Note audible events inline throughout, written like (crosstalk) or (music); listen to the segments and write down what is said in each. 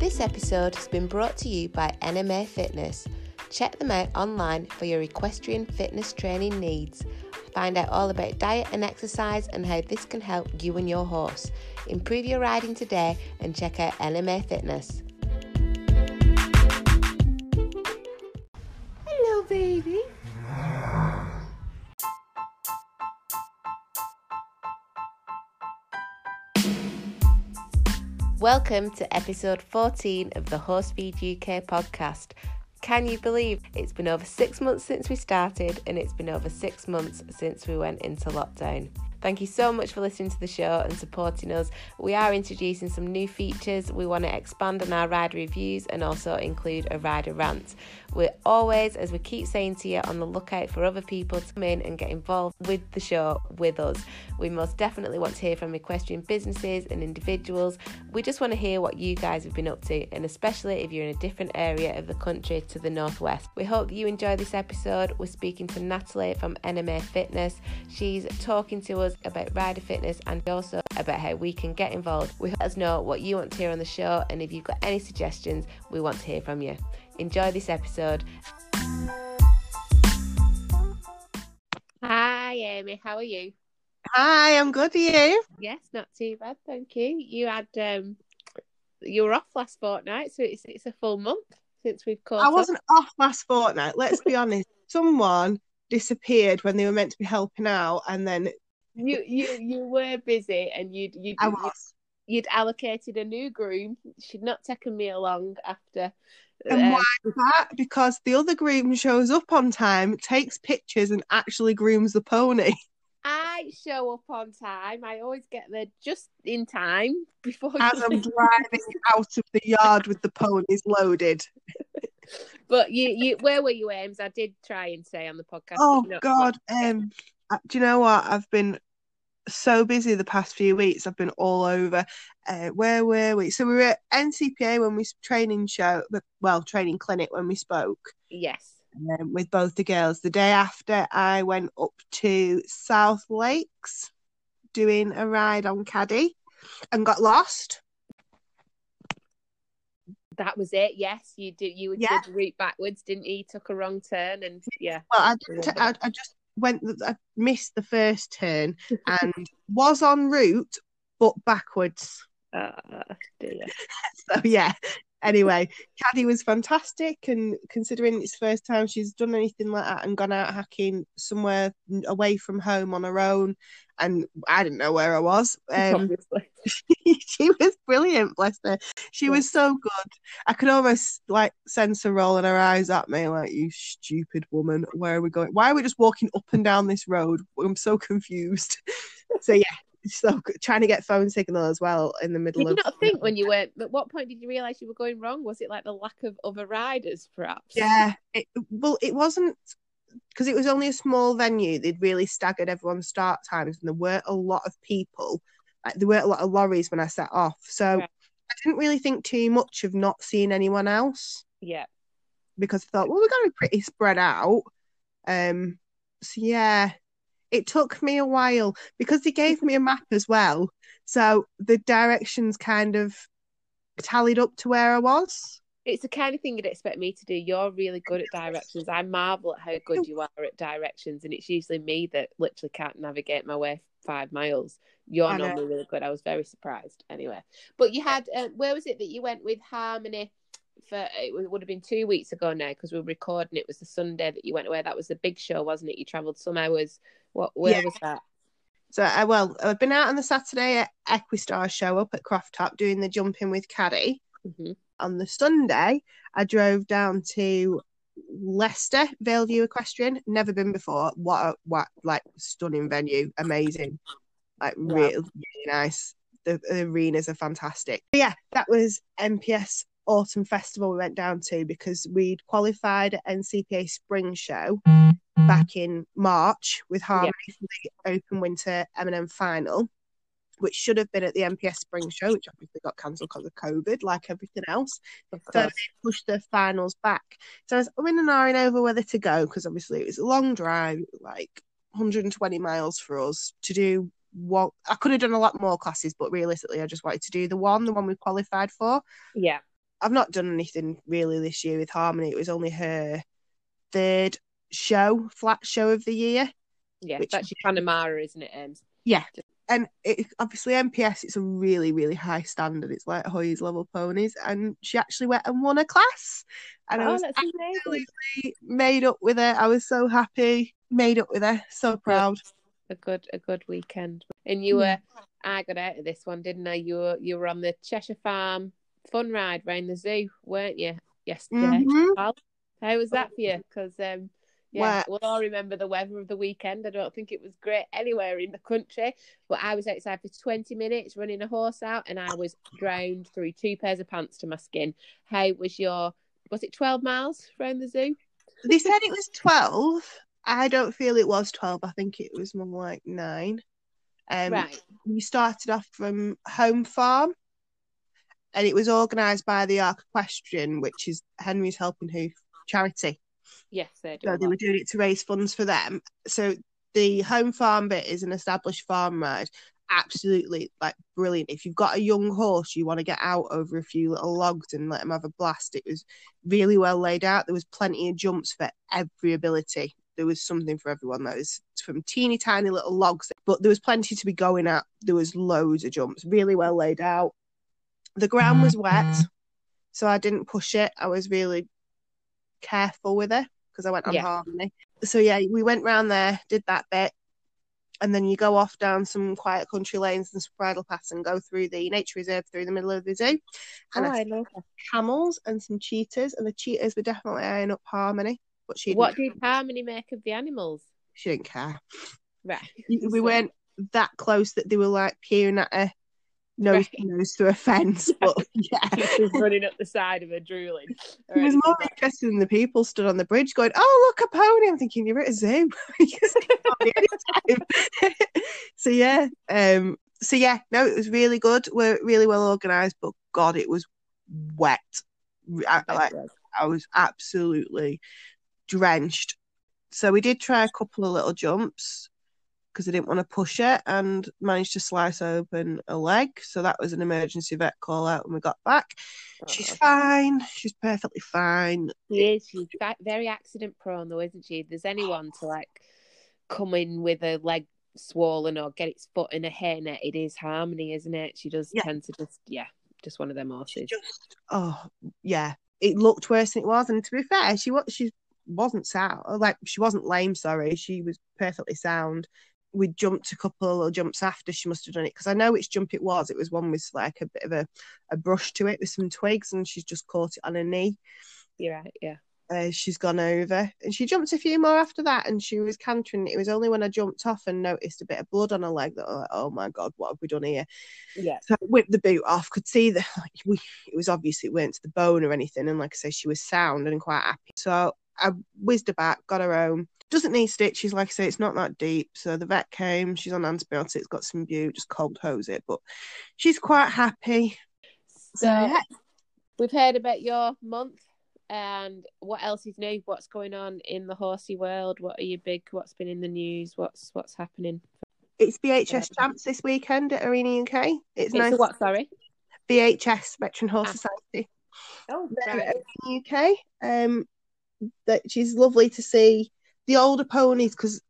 This episode has been brought to you by NMA Fitness. Check them out online for your equestrian fitness training needs. Find out all about diet and exercise and how this can help you and your horse. Improve your riding today and check out NMA Fitness. Welcome to episode 14 of the Horsefeed UK podcast. Can you believe it's been over six months since we started and it's been over six months since we went into lockdown? Thank you so much for listening to the show and supporting us. We are introducing some new features. We want to expand on our rider reviews and also include a rider rant. We're always, as we keep saying to you, on the lookout for other people to come in and get involved with the show with us. We most definitely want to hear from equestrian businesses and individuals. We just want to hear what you guys have been up to, and especially if you're in a different area of the country to the northwest. We hope that you enjoy this episode. We're speaking to Natalie from NMA Fitness. She's talking to us about rider fitness and also about how we can get involved. We let us know what you want to hear on the show, and if you've got any suggestions, we want to hear from you. Enjoy this episode. Hi, Amy. How are you? Hi, I'm good. Are you? Yes, not too bad, thank you. You had um, you were off last fortnight, so it's it's a full month since we've caught. I wasn't off last fortnight. Let's be (laughs) honest. Someone disappeared when they were meant to be helping out, and then You you you were busy, and you'd you'd I you'd, you'd allocated a new groom. She'd not taken me along after. And uh, why is that? Because the other groom shows up on time, takes pictures, and actually grooms the pony. (laughs) I show up on time. I always get there just in time before. As you- I'm driving out of the yard with the ponies loaded. But you, you, where were you, Ames? I did try and say on the podcast. Oh but you know- God. Um, do you know what? I've been so busy the past few weeks. I've been all over. Uh, where were we? So we were at NCPA when we training show, well, training clinic when we spoke. Yes. um, with both the girls. The day after, I went up to South Lakes doing a ride on Caddy and got lost. That was it. Yes, you did. You Yeah. did route backwards, didn't you? Took a wrong turn, and yeah. Well, I, didn't- I, I just went, I missed the first turn (laughs) and was en route, but backwards. Uh, dear. (laughs) So, yeah. Anyway, Caddy was fantastic, and considering it's the first time she's done anything like that and gone out hacking somewhere away from home on her own, and I didn't know where I was. (laughs) Um, (laughs) she was brilliant, bless her. She Yeah. was so good. I could almost like sense her rolling her eyes at me, like, you stupid woman, where are we going? Why are we just walking up and down this road? I'm so confused. (laughs) so yeah, so trying to get phone signal as well in the middle Did you of not think when you (laughs) went? At what point did you realise you were going wrong? Was it like the lack of other riders, perhaps? Yeah. It, well, it wasn't because it was only a small venue. They'd really staggered everyone's start times, and there weren't a lot of people. Like there weren't a lot of lorries when I set off, so Right. I didn't really think too much of not seeing anyone else Yeah. because I thought, well, we're going to be pretty spread out. Um, so yeah, it took me a while because they gave me a map as well, so the directions kind of tallied up to where I was. It's the kind of thing you'd expect me to do. You're really good at directions. I marvel at how good you are at directions, and it's usually me that literally can't navigate my way five miles. You're normally really good. I was very surprised. Anyway, but you had uh, where was it that you went with Harmony? For it would- would have been two weeks ago now because we were recording. It was the Sunday that you went away. That was the big show, wasn't it? You travelled some hours. What? Where Yeah. was that? So, I well, I've been out on the Saturday at Equistar show up at Croft Top doing the jumping with Caddy. hmm On the Sunday, I drove down to Leicester, Valeview Equestrian. Never been before. What a what like stunning venue, amazing, like Wow. really, really nice. The, the arenas are fantastic. But yeah, that was NPS Autumn Festival we went down to because we'd qualified at NCPA Spring Show back in March with Harmony for the Open Winter M&M Final, which should have been at the NPS Spring Show, which obviously got cancelled because of COVID, like everything else. So they pushed the finals back. So I was umming and ahhing over whether to go because obviously it was a long drive, like 120 miles for us to do one. I could have done a lot more classes, but realistically, I just wanted to do the one, the one we qualified for. Yeah. I've not done anything really this year with Harmony. It was only her third show, flat show of the year. Yeah, Which- that's your Connemara, isn't it, Ems? Yeah. And it, obviously NPS, it's a really, really high standard. It's like HOYS level ponies, and she actually went and won a class, and I Oh, was that's amazing. absolutely made up with her. I was so happy, made up with her, so proud. A good, a good weekend. And you were, I got out of this one, didn't I? You were, you were on the Cheshire Farm fun ride round the zoo, weren't you? Yesterday. Mhm. How was that for you? Because um, yeah, we'll all remember the weather of the weekend. I don't think it was great anywhere in the country, but I was outside for twenty minutes running a horse out, and I was drowned through two pairs of pants to my skin. How was your? Was it twelve miles around the zoo? They said it was twelve. I don't feel it was twelve. I think it was more like nine. Um, right. we started off from Home Farm, and it was organised by the Arc Equestrian, which is Henry's Helping Hoof charity. Yes, they do. So they were doing it to raise funds for them. So the home farm bit is an established farm ride. Absolutely like brilliant. If you've got a young horse, you want to get out over a few little logs and let them have a blast. It was really well laid out. There was plenty of jumps for every ability. There was something for everyone. That was from teeny tiny little logs, but there was plenty to be going at. There was loads of jumps, really well laid out. The ground was wet, so I didn't push it. I was really careful with her because I went on Yeah. harmony. So yeah, we went round there, did that bit, and then you go off down some quiet country lanes and some bridle paths and go through the nature reserve through the middle of the zoo. Oh, And I I love camels and some cheetahs, and the cheetahs were definitely eyeing up harmony, but she What did Harmony make of the animals? she didn't care. Right. We (laughs) So- weren't that close that they were like peering at her nose Right. to nose through a fence, (laughs) but yeah. She was running up the side of a drooling. He was more interested in the people stood on the bridge going, Oh, look, a pony. I'm thinking, You're at a zoo. Can see a so, yeah. Um, so, yeah, no, it was really good. We're really well organised, but God, it was wet. I, like, I was absolutely drenched. So, we did try a couple of little jumps because I didn't want to push it and managed to slice open a leg. So, that was an emergency vet call out when we got back. She's Oh, fine. She's perfectly fine. She is. She's very accident prone, though, isn't she? If there's anyone to like come in with a leg swollen or get its foot in a hairnet, it is Harmony, isn't it? She does Yeah. tend to just, yeah, just one of them horses. Just oh yeah, it looked worse than it was. And to be fair, she was she wasn't sound like she wasn't lame. Sorry, she was perfectly sound. We jumped a couple of jumps after she must have done it because I know which jump it was. It was one with like a bit of a, a brush to it with some twigs, and she's just caught it on her knee. You're right, yeah. uh, she's gone over and she jumped a few more after that and she was cantering it was only when i jumped off and noticed a bit of blood on her leg that I was like, oh my god what have we done here Yeah. so I whipped the boot off could see that like we it was obviously it weren't to the bone or anything and like i say she was sound and quite happy so i whizzed her back got her home doesn't need stitches like i say it's not that deep so the vet came she's on antibiotics got some boot just cold hose it but she's quite happy So, so yeah we've heard about your month and what else is new? What's going on in the horsey world? What are you big? What's been in the news? What's what's happening? it's VHS champs this weekend at Arena UK. It's, It's nice. a what? Sorry. VHS Veteran Horse Ah. Society. Oh, They're right. UK. Um, that she's lovely to see the older ponies because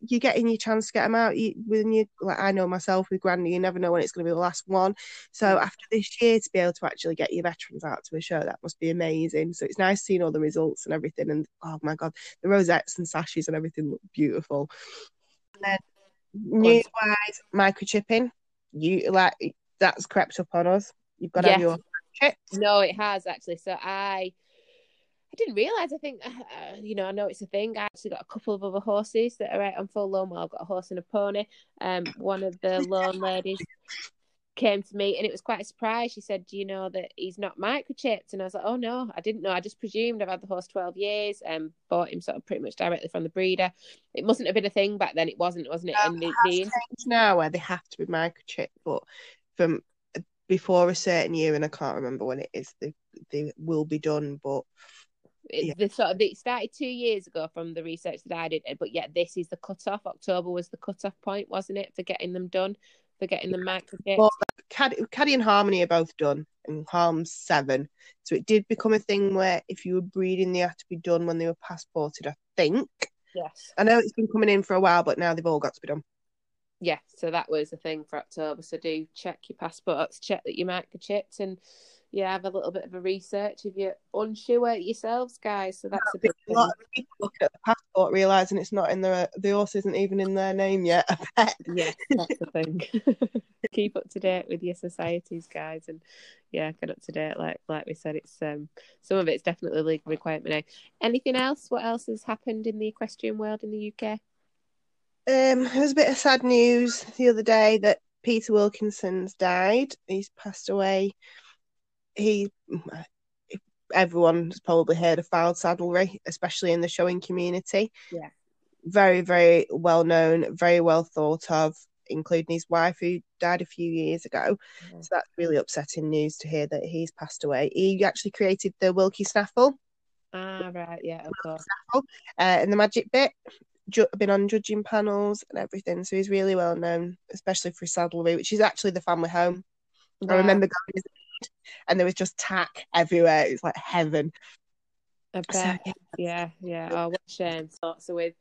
you're getting your chance to get them out. You, when you like, I know myself with Granny, you never know when it's going to be the last one. So mm. after this year, to be able to actually get your veterans out to a show, that must be amazing. So it's nice seeing all the results and everything. And oh my god, the rosettes and sashes and everything look beautiful. And then news wise, microchipping, you like that's crept up on us. You've got to have your chip. No, it has actually. So I, I didn't realize. I think, uh, you know, I know it's a thing. I actually got a couple of other horses that are out on full loan. Well, I've got a horse and a pony. Um, one of the (laughs) loan ladies came to me, and it was quite a surprise. She said, "Do you know that he's not microchipped?" And I was like, "Oh no, I didn't know. I just presumed. I've had the horse twelve years, and bought him sort of pretty much directly from the breeder. It mustn't have been a thing back then. It wasn't, wasn't it? No, and the, it the changed now where they have to be microchipped, but from before a certain year, and I can't remember when it is, they they will be done. But it- Yeah. the sort of it started two years ago from the research that I did, but yeah, this is the cutoff. October was the cutoff point, wasn't it, for getting them done, for getting them microchipped? Well, Caddy, Caddy and Harmony are both done, and Harm's seven. So it did become a thing where if you were breeding, they had to be done when they were passported. I think. Yes. I know it's been coming in for a while, but now they've all got to be done. Yeah, so that was the thing for October. So do check your passports, check that your microchipped, and yeah, have a little bit of a research if you're unsure yourselves, guys. So that's a big a lot of people look at the passport realizing it's not in their the horse isn't even in their name yet. I bet. Yes, that's the thing. (laughs) Keep up to date with your societies, guys, and yeah, get up to date. Like like we said, it's um some of it's definitely a legal requirement now. Anything else? What else has happened in the equestrian world in the UK? Um, there was a bit of sad news the other day that Peter Wilkinson's died. He's passed away. He, everyone's probably heard of Fylde Saddlery, especially in the showing community. Yeah. Very, very well known, very well thought of, including his wife who died a few years ago. So that's really upsetting news to hear that he's passed away. He actually created the Wilkie Snaffle Ah, right, yeah, of course. uh, and the magic bit. Ju- been on judging panels and everything, so he's really well known, especially for his saddlery, which is actually the family home. I remember going as and there was just tack everywhere. It was like heaven. I So, yeah. Yeah, yeah. Oh, what a shame. So, so with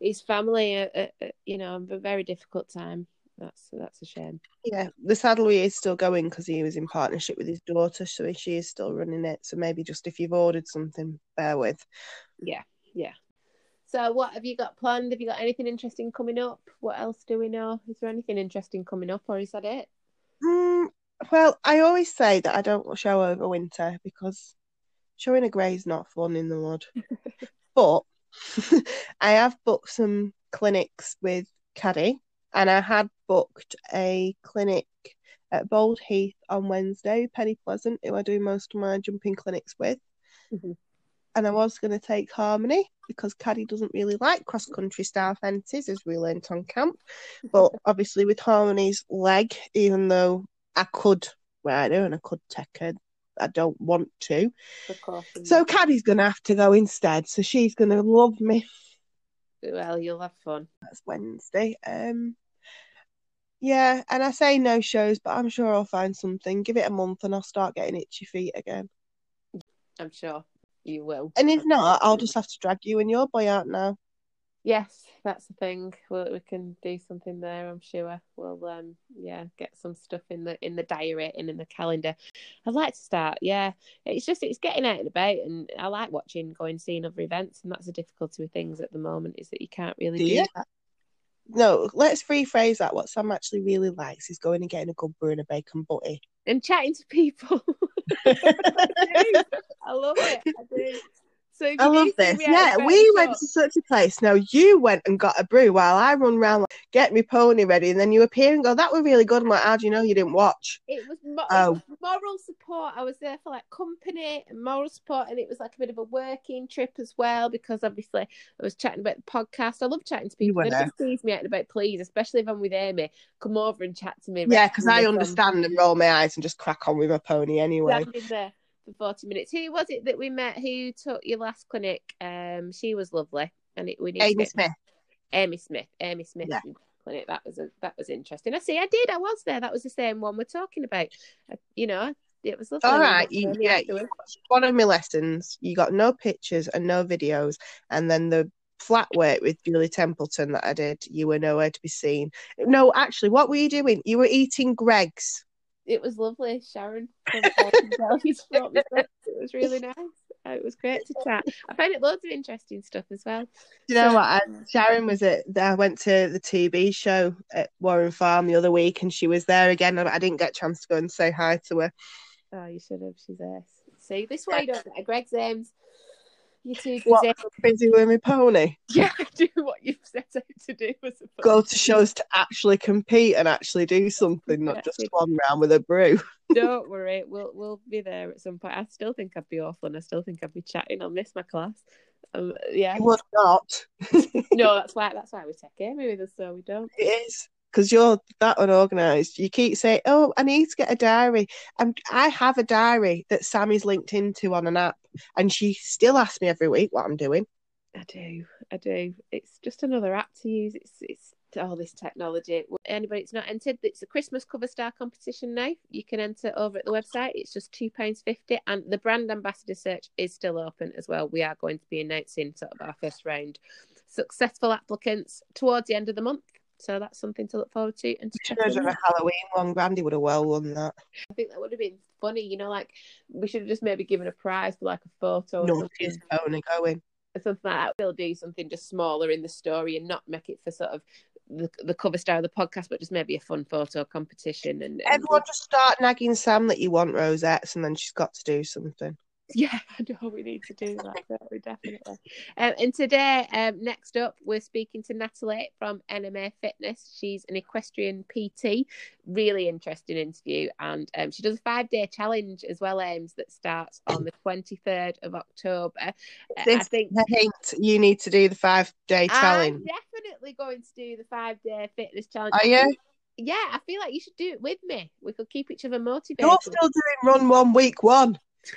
his family, uh, uh, uh, you know, a very difficult time. That's that's a shame. Yeah, the saddlery is still going because he was in partnership with his daughter, so she is still running it. So maybe just if you've ordered something, bear with. Yeah, yeah. So, what have you got planned? Have you got anything interesting coming up? What else do we know? Is there anything interesting coming up, or is that it? Well, I always say that I don't show over winter because showing a grey is not fun in the mud. (laughs) but (laughs) I have booked some clinics with Caddy, and I had booked a clinic at Bold Heath on Wednesday, Penny Pleasant, who I do most of my jumping clinics with. Mhm. And I was going to take Harmony because Caddy doesn't really like cross country style fences, as we learnt on camp. But (laughs) obviously, with Harmony's leg, even though I could ride her and I could take her, I don't want to. Of course. So Caddy's going to have to go instead. So she's going to love me. well, you'll have fun. That's Wednesday. Um, yeah, and I say no shows, but I'm sure I'll find something. Give it a month and I'll start getting itchy feet again. I'm sure you will. And if not, I'll just have to drag you and your boy out now. Yes, that's the thing. Well, we can do something there. I'm sure. We'll um, yeah, get some stuff in the in the diary and in the calendar. I'd like to start. Yeah, it's just it's getting out and about, and I like watching, going, seeing other events, and that's the difficulty with things at the moment is that you can't really Do do that. No, let's rephrase that. What Sam actually really likes is going and getting a good brew and a bacon butty. and chatting to people. I. (laughs) I love it. I do. So I you love this. Yeah, we went to such a place. Now you went and got a brew while I run around like, get me pony ready, and then you appear and go, "That was really good." I'm like, "How do you know you didn't watch?" It was, mo- Oh. it was moral support. I was there for like company and moral support, and it was like a bit of a working trip as well because obviously I was chatting about the podcast. I love chatting to people. were They there. just tease me out about, please, especially if I'm with Amy. Come over and chat to me. Yeah, because I understand and roll my eyes and just crack on with my pony anyway. For forty minutes. Who was it that we met? Who took your last clinic? Um, she was lovely, and it, we need Amy Smith. Amy Smith. Amy Smith Yeah. clinic. That was a that was interesting. I see. I did. I was there. That was the same one we're talking about. Uh, you know, it was lovely. All right, you, yeah, you one of my lessons. You got no pictures and no videos, and then the flat work with Julie Templeton that I did, you were nowhere to be seen. No, actually, what were you doing? You were eating Greggs. It was lovely. Sharon from Fortune brought me. It was really nice. Uh, It was great to chat. I found it loads of interesting stuff as well. Do you know So- what? I, Sharon was at. I went to the TB show at Warren Farm the other week, and she was there again. and I didn't get a chance to go and say hi to her. Oh, you should have. She's there. See, this way you don't get a Greggs Ames. You're too busy. What? Busy with my pony. (laughs) Yeah, do what you've set out to do. Go to shows to actually compete and actually do something, not just swan around with a brew. (laughs) Don't worry, we'll we'll be there at some point. I still think I'd be awful, and I still think I'd be chatting. I'll miss my class. Um, yeah, You would not. (laughs) no, that's why that's why we take Amy with us, so we don't. It is because you're that unorganized. You keep saying, "Oh, I need to get a diary," and I have a diary that Sammy's linked into on an app, and she still asks me every week what I'm doing. I do, I do. It's just another app to use. It's it's all this technology. Anybody that's not entered, it's a Christmas cover star competition now. You can enter over at the website. It's just two pounds fifty, and the brand ambassador search is still open as well. We are going to be announcing sort of our first round successful applicants towards the end of the month. So that's something to look forward to. And to should have done a Halloween one. Brandy would have well won that. I think that would have been funny. You know, like we should have just maybe given a prize for like a photo. No, she's going going. Something like that. We'll do something just smaller in the story and not make it for sort of the, the cover star of the podcast, but just maybe a fun photo competition. And, and everyone just start nagging Sam that you want rosettes, and then she's got to do something. (laughs) Yeah, I know we need to do that. we definitely. Um, and today, um, next up, we're speaking to Natalie from NMA Fitness. She's an equestrian PT. Really interesting interview, and um, she does a five-day challenge as well, Ames that starts on the twenty-third of October. This I think you need to do the five-day challenge. I'm definitely going to do the five-day fitness challenge. Are you? Yeah, I feel like you should do it with me. We could keep each other motivated. You're still doing run one week one. (laughs)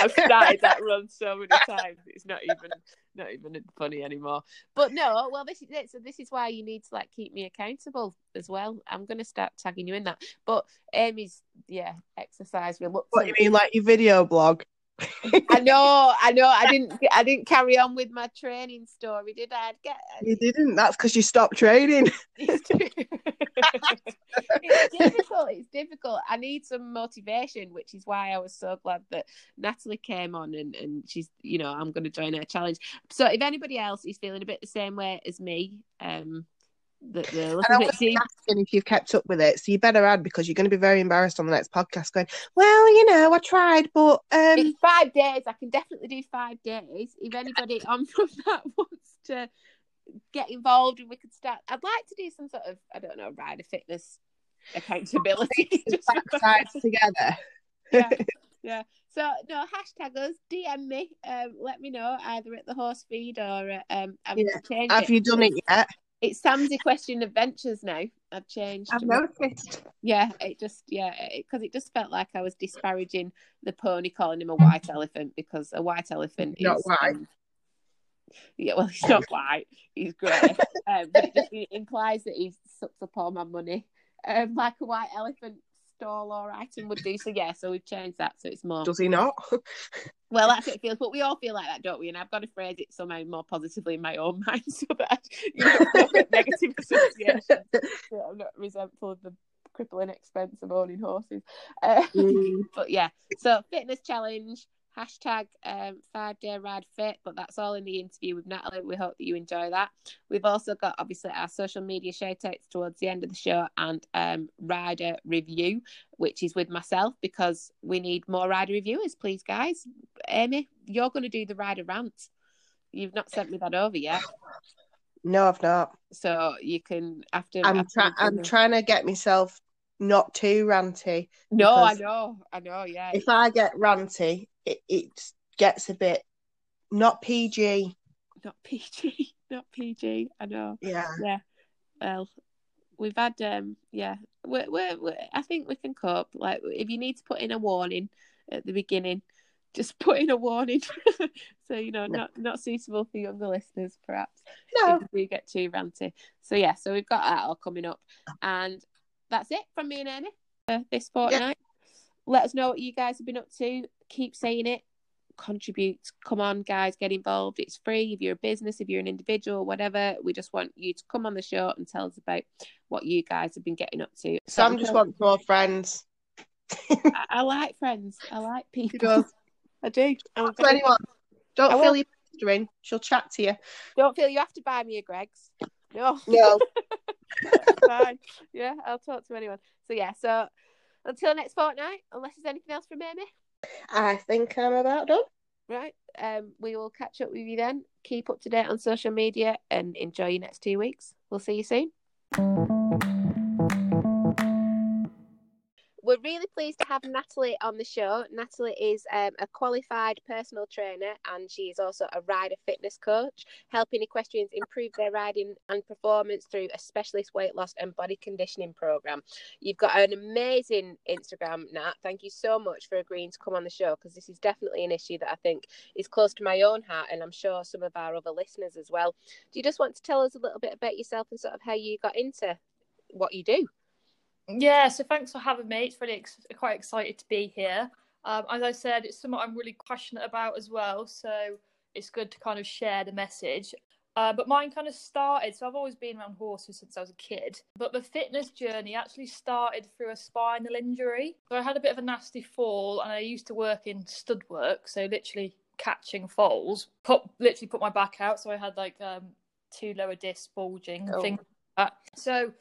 I've started that run so many times. It's not even not even funny anymore. But no, well, this is it. So this is why you need to like keep me accountable as well. I'm to start tagging you in that. But Amy's yeah, exercise reluctant. What you mean, like your video blog? I know, I know. I didn't, I didn't carry on with my training story, did I? I'd get. You didn't. That's because you stopped training. (laughs) (laughs) it's difficult. It's difficult. I need some motivation, which is why I was so glad that Natalie came on and and she's, you know, I'm going to join her challenge. So if anybody else is feeling a bit the same way as me, um, the, the and I was asking if you've kept up with it, so you better add because you're going to be very embarrassed on the next podcast. Going, well, you know, I tried, but um... it's five days. I can definitely do five days. If anybody (laughs) on from that (laughs) wants to get involved, and we could start. I'd like to do some sort of, I don't know, rider fitness accountability. (laughs) Just together. yeah, yeah. So no hashtag us, DM me, um, let me know either at the horse feed or um. Yeah. Have it. you done it yet? It's Sam's Equestrian Adventures now. I've changed. I've noticed. Yeah, it just yeah, because it, it, just felt like I was disparaging the pony, calling him a white elephant because a white elephant is not is white. Um, yeah, well, he's not white. He's grey, (laughs) um, but it just it implies that he sucks up all my money, um, like a white elephant stall or item would do. So yeah, so we've changed that so it's more. Does he not? (laughs) well, that's what it feels. But we all feel like that, don't we? And I've got to phrase it somehow more positively in my own (laughs) mind so that you know (laughs) negative associations. So I'm not resentful of the crippling expense of owning horses. Uh, mm. But yeah, so fitness challenge hashtag um, five day ride fit but that's all in the interview with natalie. We hope that you enjoy that. We've also got obviously our social media shout outs towards the end of the show and um, rider review which is with myself because we need more rider reviewers. Please guys. Amy you're going to do the rider rant. You've not sent me that over yet. No i've not. So you can after i'm, trying. I'm trying to get myself not too ranty no i know i know yeah if i get ranty it, it gets a bit not PG. Not (laughs) PG. Not PG. I know. Yeah. Yeah. Well, we've had um yeah. We're, we're, we're, I think we can cope. Like if you need to put in a warning at the beginning, just (laughs) put in a warning. (laughs) so you know, no. not not suitable for younger listeners, perhaps. No. If we get too ranty. So yeah, so we've got that all coming up, and that's it from me and for this fortnight. Yeah. Let us know what you guys have been up to. Keep saying it. Contribute. Come on guys get involved. It's free. If you're a business if you're an individual whatever we just want you to come on the show and tell us about what you guys have been getting up to. Sam just wants more friends. (laughs) I, I, like friends. I like people. (laughs) i do. I'm anyone. don't I feel you pestering she'll chat to you. Don't feel you have to buy me a greggs no no (laughs) fine yeah i'll talk to anyone so yeah so until next fortnight unless there's anything else from amy I think I'm about done. Right. Um, we will catch up with you then. Keep up to date on social media and enjoy your next two weeks. We'll see you soon. We're really pleased to have Natalie on the show. Natalie is um, a qualified personal trainer and she is also a rider fitness coach, helping equestrians improve their riding and performance through a specialist weight loss and body conditioning program. You've got an amazing Instagram, Nat. Thank you so much for agreeing to come on the show because this is definitely an issue that I think is close to my own heart and I'm sure some of our other listeners as well. Do you just want to tell us a little bit about yourself and sort of how you got into what you do? Yeah, so thanks for having me. It's really ex- quite excited to be here. Um, as I said, it's something I'm really passionate about as well. So it's good to kind of share the message. Uh, but mine kind of started, so I've always been around horses since I was a kid. But the fitness journey actually started through a spinal injury. So I had a bit of a nasty fall, and I used to work in stud work, so literally catching foals. Put literally put my back out, so I had like um, two lower discs bulging, oh. things like that. So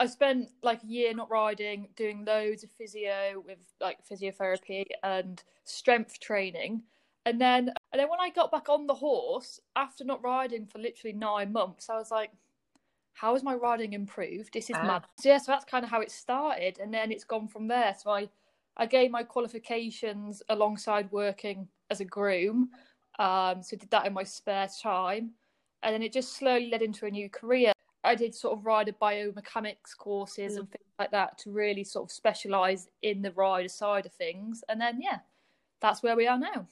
I spent like a year not riding, doing loads of physio with like physiotherapy and strength training. And then and then when I got back on the horse after not riding for literally nine months, I was like, how has my riding improved? This is ah. mad. So yeah, so that's kind of how it started, and then it's gone from there. So I I gained my qualifications alongside working as a groom. Um, so did that in my spare time, and then it just slowly led into a new career. I did sort of rider biomechanics courses mm. and things like that to really sort of specialize in the rider side of things. And then, yeah, that's where we are now.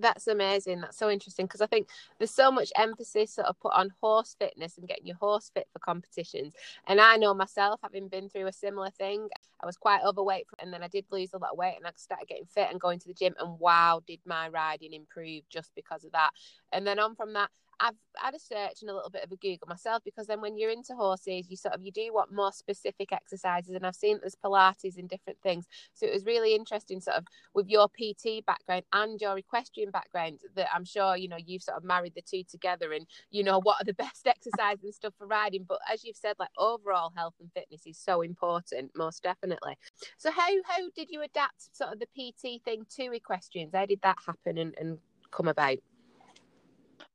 That's amazing. That's so interesting because I think there's so much emphasis sort of put on horse fitness and getting your horse fit for competitions. And I know myself, having been through a similar thing, I was quite overweight and then I did lose a lot of weight and I started getting fit and going to the gym. And wow, did my riding improve just because of that. And then on from that, I've had a search and a little bit of a Google myself because then when you're into horses, you sort of you do want more specific exercises, and I've seen there's Pilates and different things. So it was really interesting, sort of with your PT background and your equestrian background, that I'm sure you know you've sort of married the two together, and you know what are the (laughs) best exercises and stuff for riding. But as you've said, like overall health and fitness is so important, most definitely. So how how did you adapt sort of the PT thing to equestrians? How did that happen and, and come about?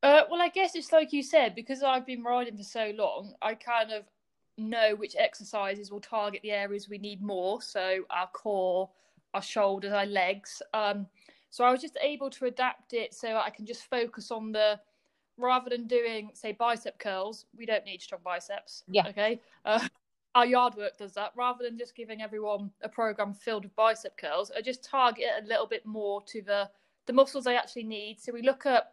Uh, well, I guess it's like you said, because I've been riding for so long, I kind of know which exercises will target the areas we need more. So our core, our shoulders, our legs. Um, so I was just able to adapt it so I can just focus on the rather than doing say bicep curls. We don't need strong biceps. Yeah. Okay. Uh, (laughs) our yard work does that rather than just giving everyone a program filled with bicep curls. I just target it a little bit more to the the muscles they actually need. So we look at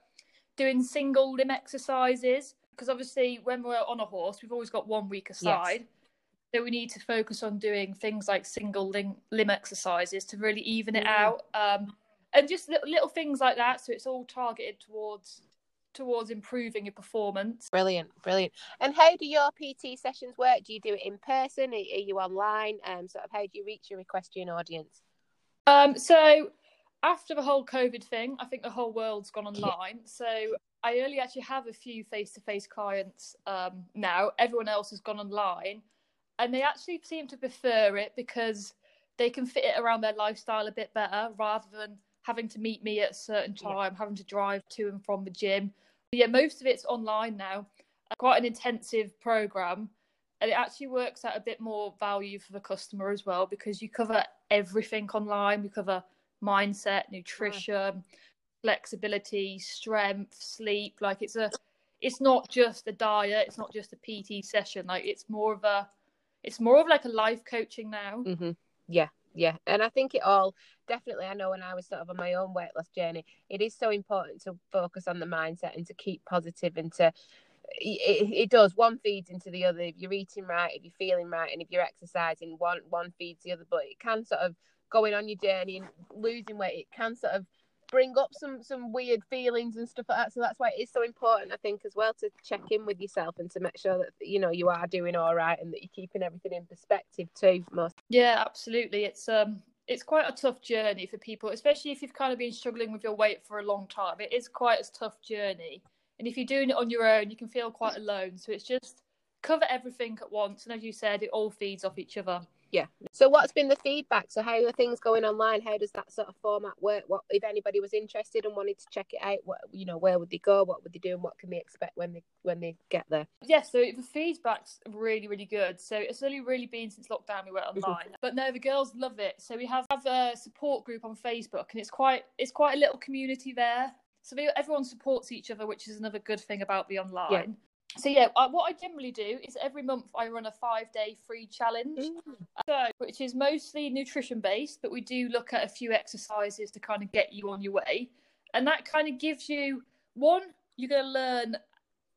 doing single limb exercises because obviously when we're on a horse we've always got one weaker side yes. so we need to focus on doing things like single limb, limb exercises to really even it mm. out um, and just little, little things like that. So it's all targeted towards towards improving your performance. Brilliant brilliant. And how do your pt sessions work? Do you do it in person? Are, you online? Um sort of how do you reach your equestrian audience? Um so after the whole COVID thing, I think the whole world's gone online. So I only actually have a few face to face clients um, now. Everyone else has gone online. And they actually seem to prefer it because they can fit it around their lifestyle a bit better rather than having to meet me at a certain time, yeah. having to drive to and from the gym. But yeah, most of it's online now. Quite an intensive program. And it actually works out a bit more value for the customer as well because you cover everything online. We cover mindset, nutrition, flexibility, strength, sleep. Like it's a, it's not just a diet. It's not just a PT session. Like it's more of a, it's more of like a life coaching now. Mm-hmm. Yeah, yeah and i think it all definitely i know when i was sort of on my own weight loss journey it is so important to focus on the mindset and to keep positive and to it, it does one feeds into the other if you're eating right if you're feeling right and if you're exercising one one feeds the other but it can sort of going on your journey and losing weight, it can sort of bring up some some weird feelings and stuff like that. So that's why it is so important, I think, as well, to check in with yourself and to make sure that you know you are doing all right and that you're keeping everything in perspective too. Most. Yeah, absolutely. It's um it's quite a tough journey for people, especially if you've kind of been struggling with your weight for a long time. It is quite a tough journey, and if you're doing it on your own, you can feel quite alone. So it's just cover everything at once, and as you said, it all feeds off each other. Yeah. So what's been the feedback? So how are things going online? How does that sort of format work? What if anybody was interested and wanted to check it out? What you know, where would they go? What would they do? And what can they expect when they when they get there? Yeah, so the feedback's really, really good. So it's only really been since lockdown we went mm-hmm. online. but no, the girls love it. So we have, have a support group on Facebook and it's quite it's quite a little community there. So everyone supports each other, which is another good thing about the online. Yeah so yeah, I, what I generally do is every month I run a five day free challenge, mm. so, which is mostly nutrition based, but we do look at a few exercises to kind of get you on your way, and that kind of gives you one, you're going to learn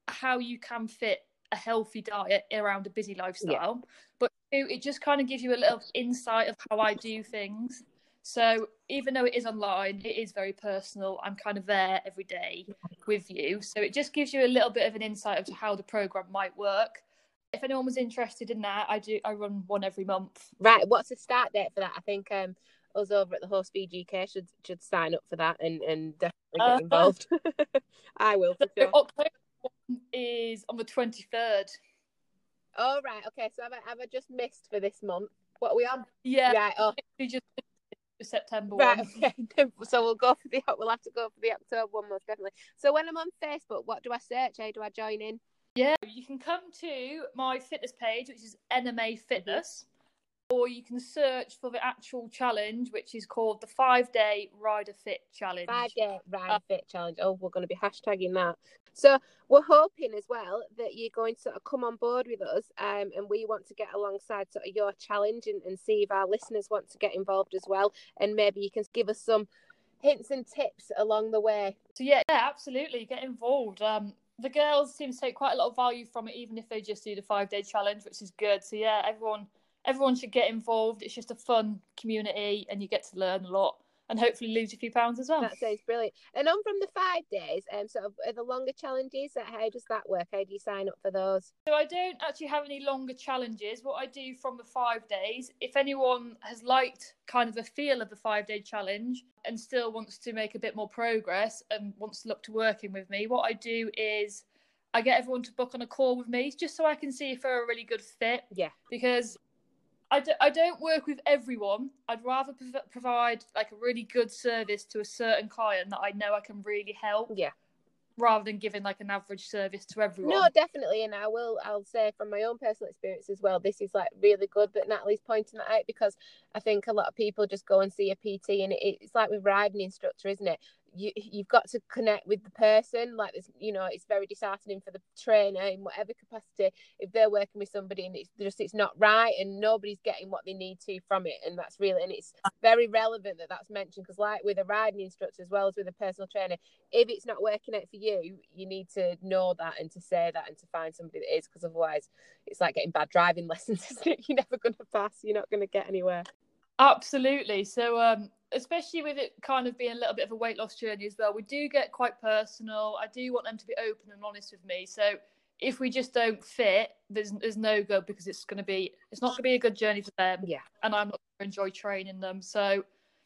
how you can fit a healthy diet around a busy lifestyle, yeah. but two, it just kind of gives you a little insight of how I do things. So even though it is online, it is very personal. I'm kind of there every day with you. So it just gives you a little bit of an insight into how the program might work. If anyone was interested in that, I do I run one every month. Right. What's the start date for that? I think um us over at the Horse UK should should sign up for that and, and definitely get uh, involved. (laughs) I will for sure. October is on the twenty third. Oh right, okay. So have I have I just missed for this month? What are we on? Yeah. Right. Oh. just September right, one. Okay. (laughs) so we'll go for the we'll have to go for the October one most definitely. So when I'm on Facebook, what do I search? How do I join in? Yeah, you can come to my fitness page, which is NMA Fitness, or you can search for the actual challenge, which is called the Five Day Rider Fit Challenge. Five Day Rider uh, Fit Challenge. Oh, we're going to be hashtagging that. So we're hoping as well that you're going to sort of come on board with us, um, and we want to get alongside sort of your challenge and, and see if our listeners want to get involved as well, and maybe you can give us some hints and tips along the way. So yeah, yeah absolutely, get involved. Um, the girls seem to take quite a lot of value from it, even if they just do the five day challenge, which is good. So yeah, everyone everyone should get involved. It's just a fun community, and you get to learn a lot and hopefully lose a few pounds as well. That sounds brilliant. And on from the five days, um, sort of are the longer challenges. How does that work? How do you sign up for those? So I don't actually have any longer challenges. What I do from the five days, if anyone has liked kind of the feel of the five day challenge and still wants to make a bit more progress and wants to look to working with me, what I do is I get everyone to book on a call with me just so I can see if they're a really good fit. Yeah. Because I d- I don't work with everyone. I'd rather prov- provide like a really good service to a certain client that I know I can really help. Yeah. Rather than giving like an average service to everyone. No, definitely, and I will. I'll say from my own personal experience as well. This is like really good that Natalie's pointing that out because I think a lot of people just go and see a PT, and it, it's like with riding instructor, isn't it? You you've got to connect with the person like this you know it's very disheartening for the trainer in whatever capacity if they're working with somebody and it's just it's not right and nobody's getting what they need to from it and that's really and it's very relevant that that's mentioned because like with a riding instructor as well as with a personal trainer if it's not working out for you you need to know that and to say that and to find somebody that is because otherwise it's like getting bad driving (laughs) lessons isn't it? You're never going to pass you're not going to get anywhere. Absolutely. So um especially with it kind of being a little bit of a weight loss journey as well, we do get quite personal. I do want them to be open and honest with me. So if we just don't fit, there's there's no go because it's going to be it's not going to be a good journey for them. Yeah, and I'm not going to enjoy training them. So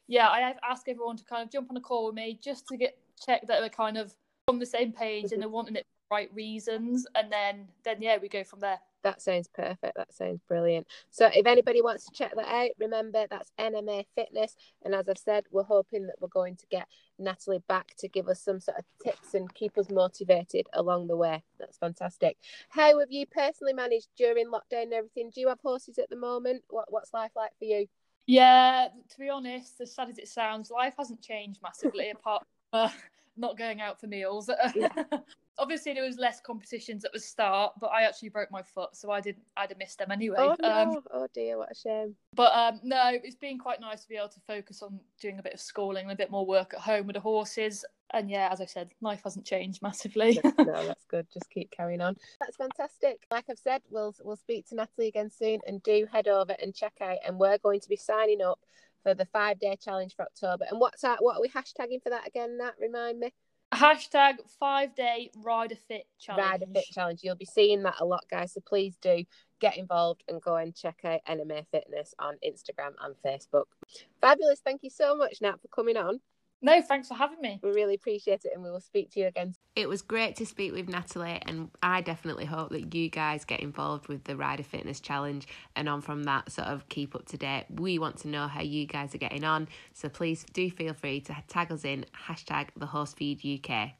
yeah, I ask everyone to kind of jump on a call with me just to get check that they're kind of on the same page and mm-hmm. they're wanting it for the right reasons, and then then yeah, we go from there. That sounds perfect. That sounds brilliant. So, if anybody wants to check that out, remember that's NMA Fitness. And as I've said, we're hoping that we're going to get Natalie back to give us some sort of tips and keep us motivated along the way. That's fantastic. How have you personally managed during lockdown and everything? Do you have horses at the moment? What What's life like for you? Yeah, to be honest, as sad as it sounds, life hasn't changed massively apart from uh, not going out for meals. Yeah. (laughs) obviously there was less competitions at the start, but I actually broke my foot, so I didn't. I'd have missed them anyway. Oh no! Um, oh dear, what a shame. But um, no, it's been quite nice to be able to focus on doing a bit of schooling and a bit more work at home with the horses. And yeah, as I said, life hasn't changed massively. no, (laughs) that's good. Just keep carrying on. That's fantastic. Like I've said, we'll we'll speak to Natalie again soon, and do head over and check out. And we're going to be signing up for the five day challenge for October. And what's that? What are we hashtagging for that again? That remind me. Hashtag five day rider fit challenge. Rider fit challenge. You'll be seeing that a lot, guys. So please do get involved and go and check out NMA Fitness on Instagram and Facebook. Fabulous. Thank you so much, Nat, for coming on. No, thanks for having me. We really appreciate it and we will speak to you again. It was great to speak with Natalie, and I definitely hope that you guys get involved with the Rider Fitness Challenge and on from that, sort of keep up to date. We want to know how you guys are getting on, so please do feel free to tag us in hashtag the Horsefeed UK.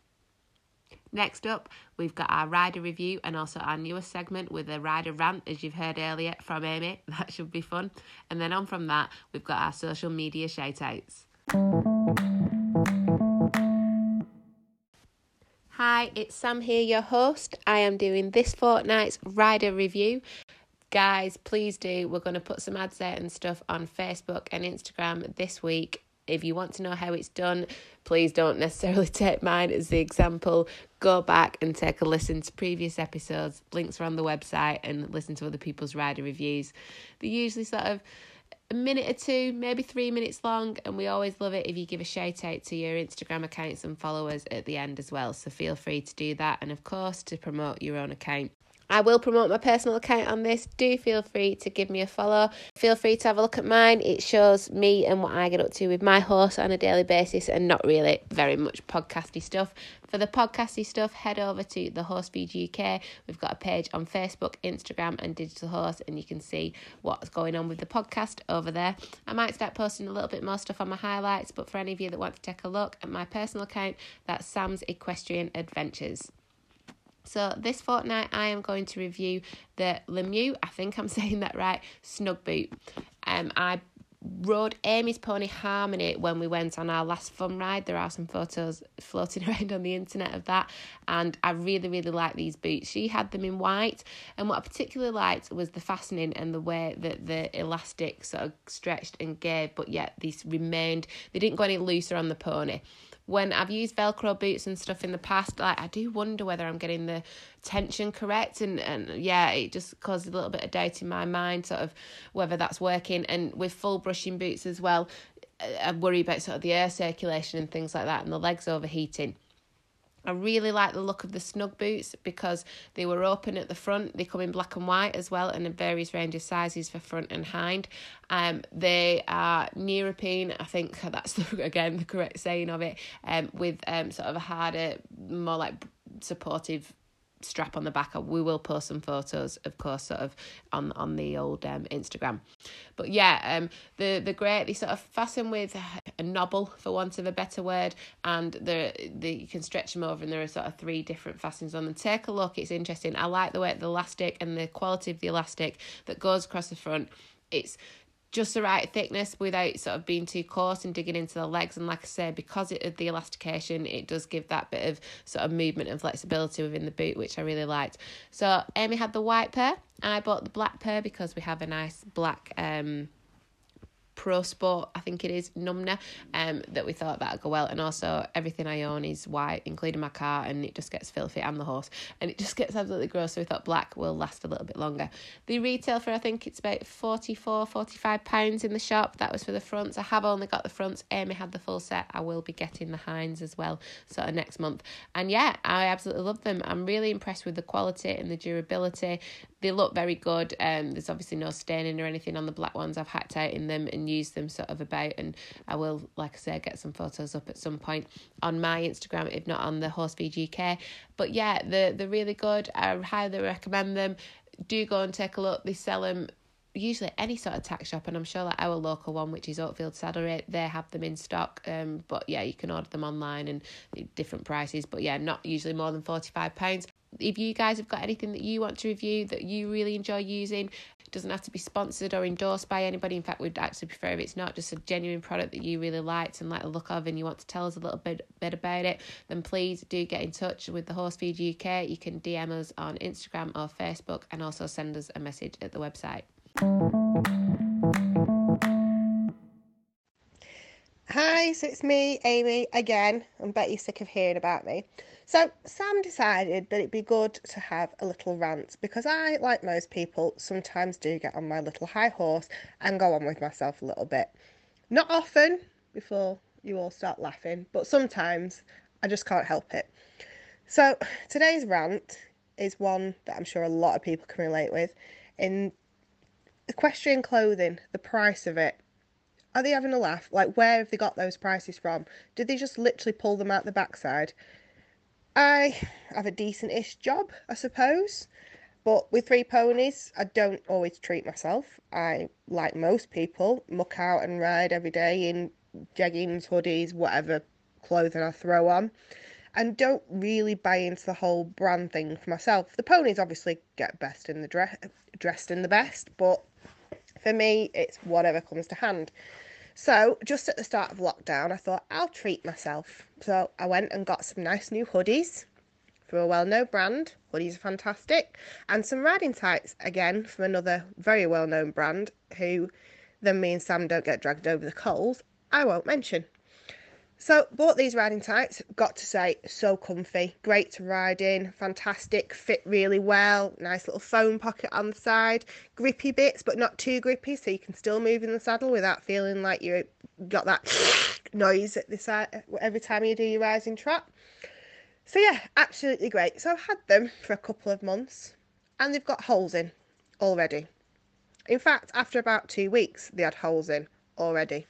Next up, we've got our rider review and also our newest segment with a rider rant, as you've heard earlier from Amy. (laughs) That should be fun. And then on from that, we've got our social media shout outs. Hi, it's Sam here, your host. I am doing this fortnight's rider review. Guys, please do. We're going to put some ads out and stuff on Facebook and Instagram this week. If you want to know how it's done, please don't necessarily (laughs) take mine as the example. Go back and take a listen to previous episodes. Links are on the website and listen to other people's rider reviews. They're usually sort of a minute or two, maybe three minutes long, and we always love it if you give a shout out to your Instagram accounts and followers at the end as well. So feel free to do that, and of course, to promote your own account. I will promote my personal account on this. Do feel free to give me a follow. Feel free to have a look at mine. It shows me and what I get up to with my horse on a daily basis and not really very much podcasty stuff. For the podcasty stuff, head over to the Horse Feed UK. We've got a page on Facebook, Instagram, and Digital Horse, and you can see what's going on with the podcast over there. I might start posting a little bit more stuff on my highlights, but for any of you that want to take a look at my personal account, that's Sam's Equestrian Adventures. So this fortnight, I am going to review the Lemieux. I think I'm (laughs) saying that right. Snug boot. Um, I rode Amy's pony Harmony when we went on our last fun ride. There are some photos floating (laughs) around on the internet of that, and I really, really like these boots. She had them in white, and what I particularly liked was the fastening and the way that the elastic sort of stretched and gave, but yet these remained. They didn't go any looser on the pony when I've used Velcro boots and stuff in the past, like I do wonder whether I'm getting the tension correct, and and yeah, it just causes a little bit of doubt in my mind, sort of whether that's working. And with full brushing boots as well, I worry about sort of the air circulation and things like that, and the legs overheating. I really like the look of the snug boots because they were open at the front. They come in black and white as well and in various range of sizes for front and hind. Um, they are neoprene, I think (laughs) that's the, again the correct saying of it, um, with um, sort of a harder, more like supportive strap on the back. We will post some photos, of course, sort of on on the old um, Instagram. But yeah, um, the the great they sort of fasten with a knobble, for want of a better word, and the the you can stretch them over, and there are sort of three different fastenings on them. Take a look; it's interesting. I like the way the elastic and the quality of the elastic that goes across the front. It's just the right thickness without sort of being too coarse and digging into the legs. And like I say, because of the elastication, it does give that bit of sort of movement and flexibility within the boot, which I really liked. So Amy had the white pair. I bought the black pair because we have a nice black um Pro Sport, I think it is, Numnah, um, that we thought that'd go well. And also, everything I own is white, including my car, and it just gets filthy and the horse. And it just gets absolutely gross. So we thought black will last a little bit longer. The retail for, I think it's about 44 45 pounds in the shop. That was for the fronts. I have only got the fronts. Amy had the full set. I will be getting the hinds as well, sort of next month. And yeah, I absolutely love them. I'm really impressed with the quality and the durability they look very good. Um, there's obviously no staining or anything on the black ones. I've hacked out in them and used them sort of about, and I will, like I say, get some photos up at some point on my Instagram, if not on the Horsefeed UK. But yeah, they're they're really good. I highly recommend them. Do go and take a look. They sell them usually any sort of tack shop, and I'm sure that our local one, which is Oakfield Saddlery, they have them in stock. Um, but yeah, you can order them online and different prices. But yeah, not usually more than forty five pounds if you guys have got anything that you want to review that you really enjoy using, it doesn't have to be sponsored or endorsed by anybody. In fact, we'd actually prefer if it's not just a genuine product that you really liked and like the look of and you want to tell us a little bit, bit about it, then please do get in touch with the Horsefeed UK. You can DM us on Instagram or Facebook and also send us a message at the website. Hi, so it's me, Amy, again. I bet you're sick of hearing about me. So, Sam decided that it'd be good to have a little rant because I, like most people, sometimes do get on my little high horse and go on with myself a little bit. Not often, before you all start laughing, but sometimes I just can't help it. So, today's rant is one that I'm sure a lot of people can relate with. In equestrian clothing, the price of it Are they having a laugh? Like, where have they got those prices from? Did they just literally pull them out the backside? I have a decent ish job, I suppose. But with three ponies, I don't always treat myself. I, like most people, muck out and ride every day in jeggings, hoodies, whatever clothing I throw on, and don't really buy into the whole brand thing for myself. The ponies obviously get best in the dress, dressed in the best, but for me, it's whatever comes to hand. So, just at the start of lockdown, I thought I'll treat myself. So, I went and got some nice new hoodies from a well known brand. Hoodies are fantastic. And some riding tights, again, from another very well known brand who then me and Sam don't get dragged over the coals. I won't mention. So, bought these riding tights, got to say, so comfy, great to ride in, fantastic, fit really well, nice little foam pocket on the side, grippy bits, but not too grippy, so you can still move in the saddle without feeling like you got that (sniffs) noise at the side uh, every time you do your rising trot. So, yeah, absolutely great. So, I've had them for a couple of months and they've got holes in already. In fact, after about two weeks, they had holes in already.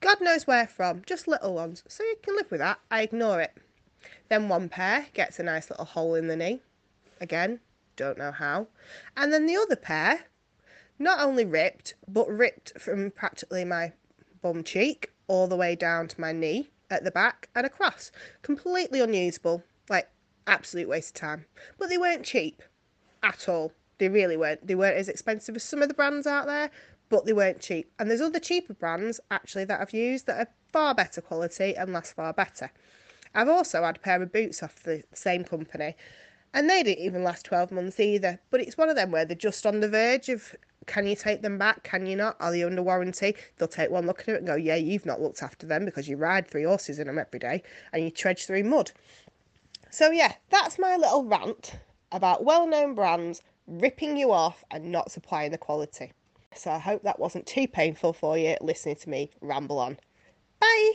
God knows where from, just little ones, so you can live with that. I ignore it. Then one pair gets a nice little hole in the knee. Again, don't know how. And then the other pair, not only ripped, but ripped from practically my bum cheek all the way down to my knee at the back and across. Completely unusable. Like, absolute waste of time. But they weren't cheap at all. They really weren't. They weren't as expensive as some of the brands out there, but they weren't cheap. And there's other cheaper brands actually that I've used that are far better quality and last far better. I've also had a pair of boots off the same company, and they didn't even last 12 months either. But it's one of them where they're just on the verge of can you take them back? Can you not? Are they under warranty? They'll take one look at it and go, Yeah, you've not looked after them because you ride three horses in them every day and you trudge through mud. So, yeah, that's my little rant about well known brands ripping you off and not supplying the quality. So I hope that wasn't too painful for you listening to me ramble on. Bye.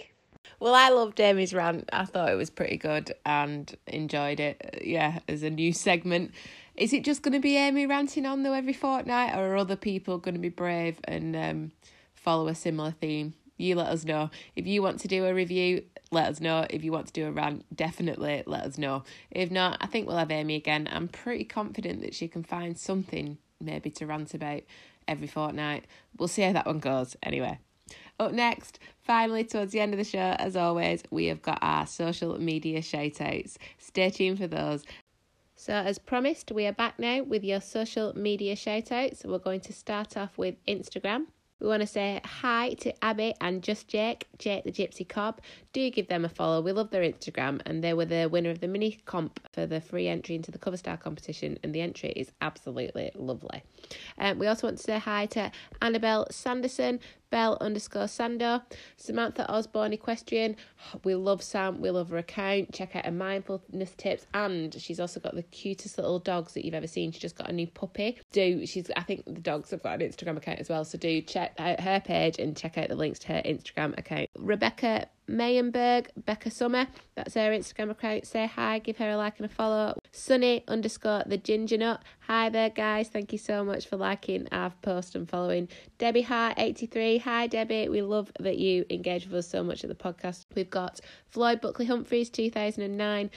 Well, I loved Amy's rant. I thought it was pretty good and enjoyed it. Yeah, as a new segment. Is it just going to be Amy ranting on though every fortnight, or are other people going to be brave and um, follow a similar theme? You let us know. If you want to do a review, let us know. If you want to do a rant, definitely let us know. If not, I think we'll have Amy again. I'm pretty confident that she can find something maybe to rant about every fortnight. We'll see how that one goes anyway. Up next, finally, towards the end of the show, as always, we have got our social media shout outs. Stay tuned for those. So, as promised, we are back now with your social media shout outs. We're going to start off with Instagram. We want to say hi to Abby and Just Jake, Jake the Gypsy Cob. Do give them a follow. We love their Instagram, and they were the winner of the mini comp for the free entry into the Cover Star competition, and the entry is absolutely lovely. Um, we also want to say hi to Annabelle Sanderson, Bell underscore Sando, Samantha Osborne Equestrian. We love Sam, we love her account. Check out her mindfulness tips, and she's also got the cutest little dogs that you've ever seen. She just got a new puppy. Do she's I think the dogs have got an Instagram account as well, so do check out her page and check out the links to her Instagram account. Rebecca Mayenberg, Becca Summer, that's her Instagram account. Say hi, give her a like and a follow. Sunny underscore the ginger nut. Hi there, guys. Thank you so much for liking our post and following. Debbie Hart 83. Hi, Debbie. We love that you engage with us so much at the podcast. We've got Floyd Buckley Humphreys 2009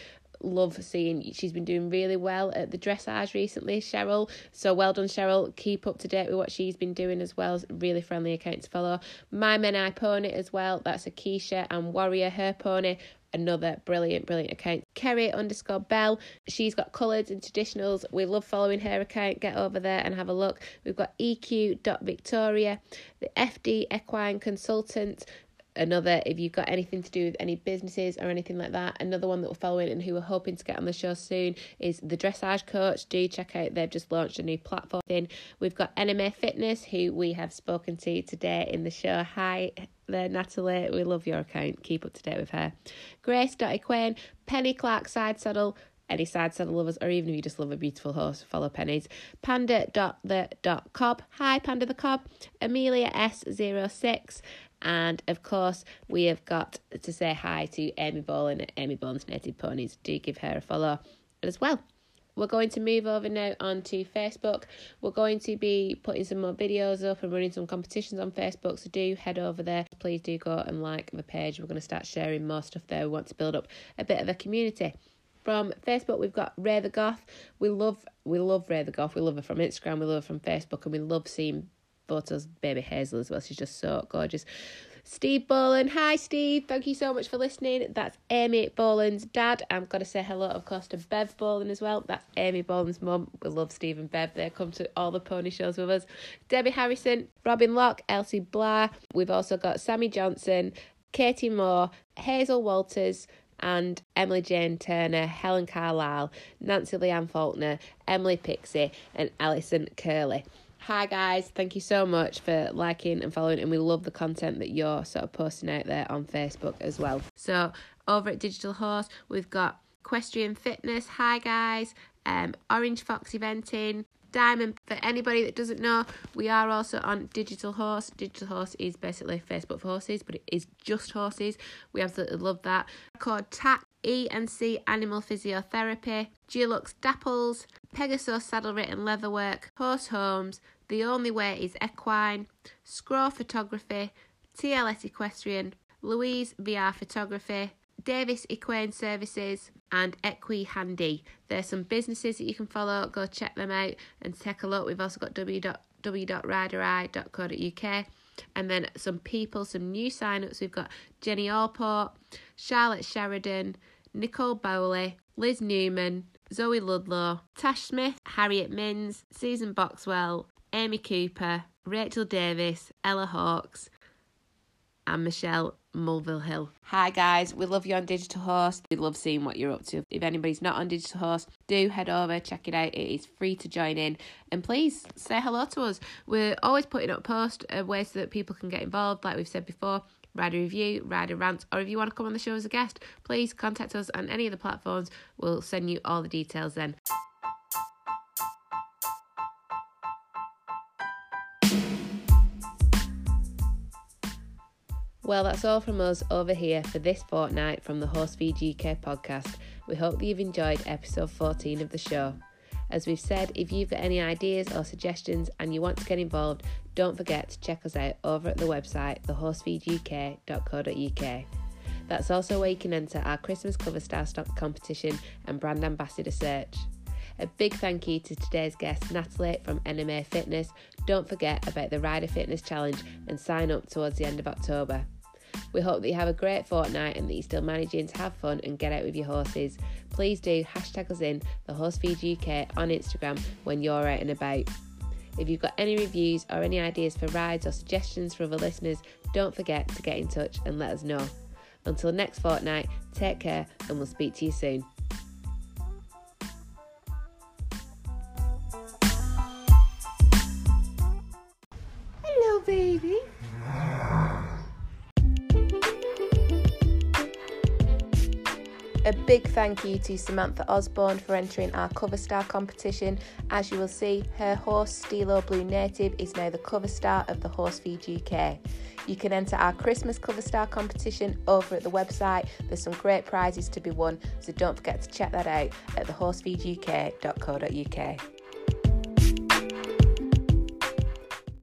love seeing she's been doing really well at the dressage recently, Cheryl. So well done, Cheryl. Keep up to date with what she's been doing as well. Really friendly account to follow. My Men I Pony as well. That's a Keisha and Warrior Her Pony. Another brilliant, brilliant account. Kerry underscore Bell. She's got colours and traditionals. We love following her account. Get over there and have a look. We've got EQ.Victoria, the FD Equine Consultant, another if you've got anything to do with any businesses or anything like that another one that we're following and who we're hoping to get on the show soon is the dressage coach do check out they've just launched a new platform in we've got NMA fitness who we have spoken to today in the show hi there natalie we love your account keep up to date with her grace Quinn, penny clark side saddle any side saddle lovers, or even if you just love a beautiful horse, follow Pennies. cob. Hi, Panda the Cob. Amelia S06. And of course, we have got to say hi to Amy Boland at Amy Bones Native Ponies. Do give her a follow as well. we're going to move over now onto Facebook. We're going to be putting some more videos up and running some competitions on Facebook. So do head over there. Please do go and like the page. We're going to start sharing more stuff there. We want to build up a bit of a community. From Facebook, we've got Ray the Goth. We love we love Ray the Goth. We love her from Instagram. We love her from Facebook, and we love seeing photos of baby Hazel as well. She's just so gorgeous. Steve Boland. Hi, Steve. Thank you so much for listening. That's Amy Boland's dad. I'm going to say hello, of course, to Bev Boland as well. That's Amy Boland's mum. We love Steve and Bev. They come to all the pony shows with us. Debbie Harrison, Robin Locke, Elsie Blair. We've also got Sammy Johnson, Katie Moore, Hazel Walters, and Emily Jane Turner, Helen Carlisle, Nancy Leanne Faulkner, Emily Pixie, and Alison Curley. Hi guys, thank you so much for liking and following, and we love the content that you're sort of posting out there on Facebook as well. So over at Digital Horse, we've got Equestrian Fitness. Hi guys, um, Orange Fox Eventing, Diamond. For anybody that doesn't know, we are also on Digital Horse. Digital Horse is basically Facebook for horses, but it is just horses. We absolutely love that. Called TAC E&C Animal Physiotherapy, Dulux Dapples, Pegasus Saddle Written Leatherwork, Horse Homes, The Only Way is Equine, Scraw Photography, TLS Equestrian, Louise VR Photography, Davis Equine Services, and Equi Handy. There's some businesses that you can follow. Go check them out and take a look. We've also got www.ridereye.co.uk. And then some people, some new sign-ups. We've got Jenny Allport, Charlotte Sheridan, Nicole Bowley, Liz Newman, Zoe Ludlow, Tash Smith, Harriet Minns, Susan Boxwell, Amy Cooper, Rachel Davis, Ella Hawkes, and Michelle Mulville Hill. Hi guys, we love you on Digital Horse. We love seeing what you're up to. If anybody's not on Digital Horse, do head over, check it out. It is free to join in. And please say hello to us. We're always putting up posts of ways so that people can get involved, like we've said before. Rider review, write a rant, or if you want to come on the show as a guest, please contact us on any of the platforms. We'll send you all the details then. Well, that's all from us over here for this fortnight from the Horse UK podcast. We hope that you've enjoyed episode 14 of the show. As we've said, if you've got any ideas or suggestions and you want to get involved, don't forget to check us out over at the website thehorsefeeduk.co.uk. That's also where you can enter our Christmas cover star stock competition and brand ambassador search. A big thank you to today's guest, Natalie from NMA Fitness. Don't forget about the Rider Fitness Challenge and sign up towards the end of October. We hope that you have a great fortnight and that you're still managing to have fun and get out with your horses. Please do hashtag us in the Horsefeed UK on Instagram when you're out and about. If you've got any reviews or any ideas for rides or suggestions for other listeners, don't forget to get in touch and let us know. Until next fortnight, take care and we'll speak to you soon. Hello, baby. A big thank you to Samantha Osborne for entering our cover star competition. As you will see, her horse Stilo Blue Native is now the cover star of the Horse Feed UK. You can enter our Christmas cover star competition over at the website. There's some great prizes to be won, so don't forget to check that out at thehorsefeeduk.co.uk.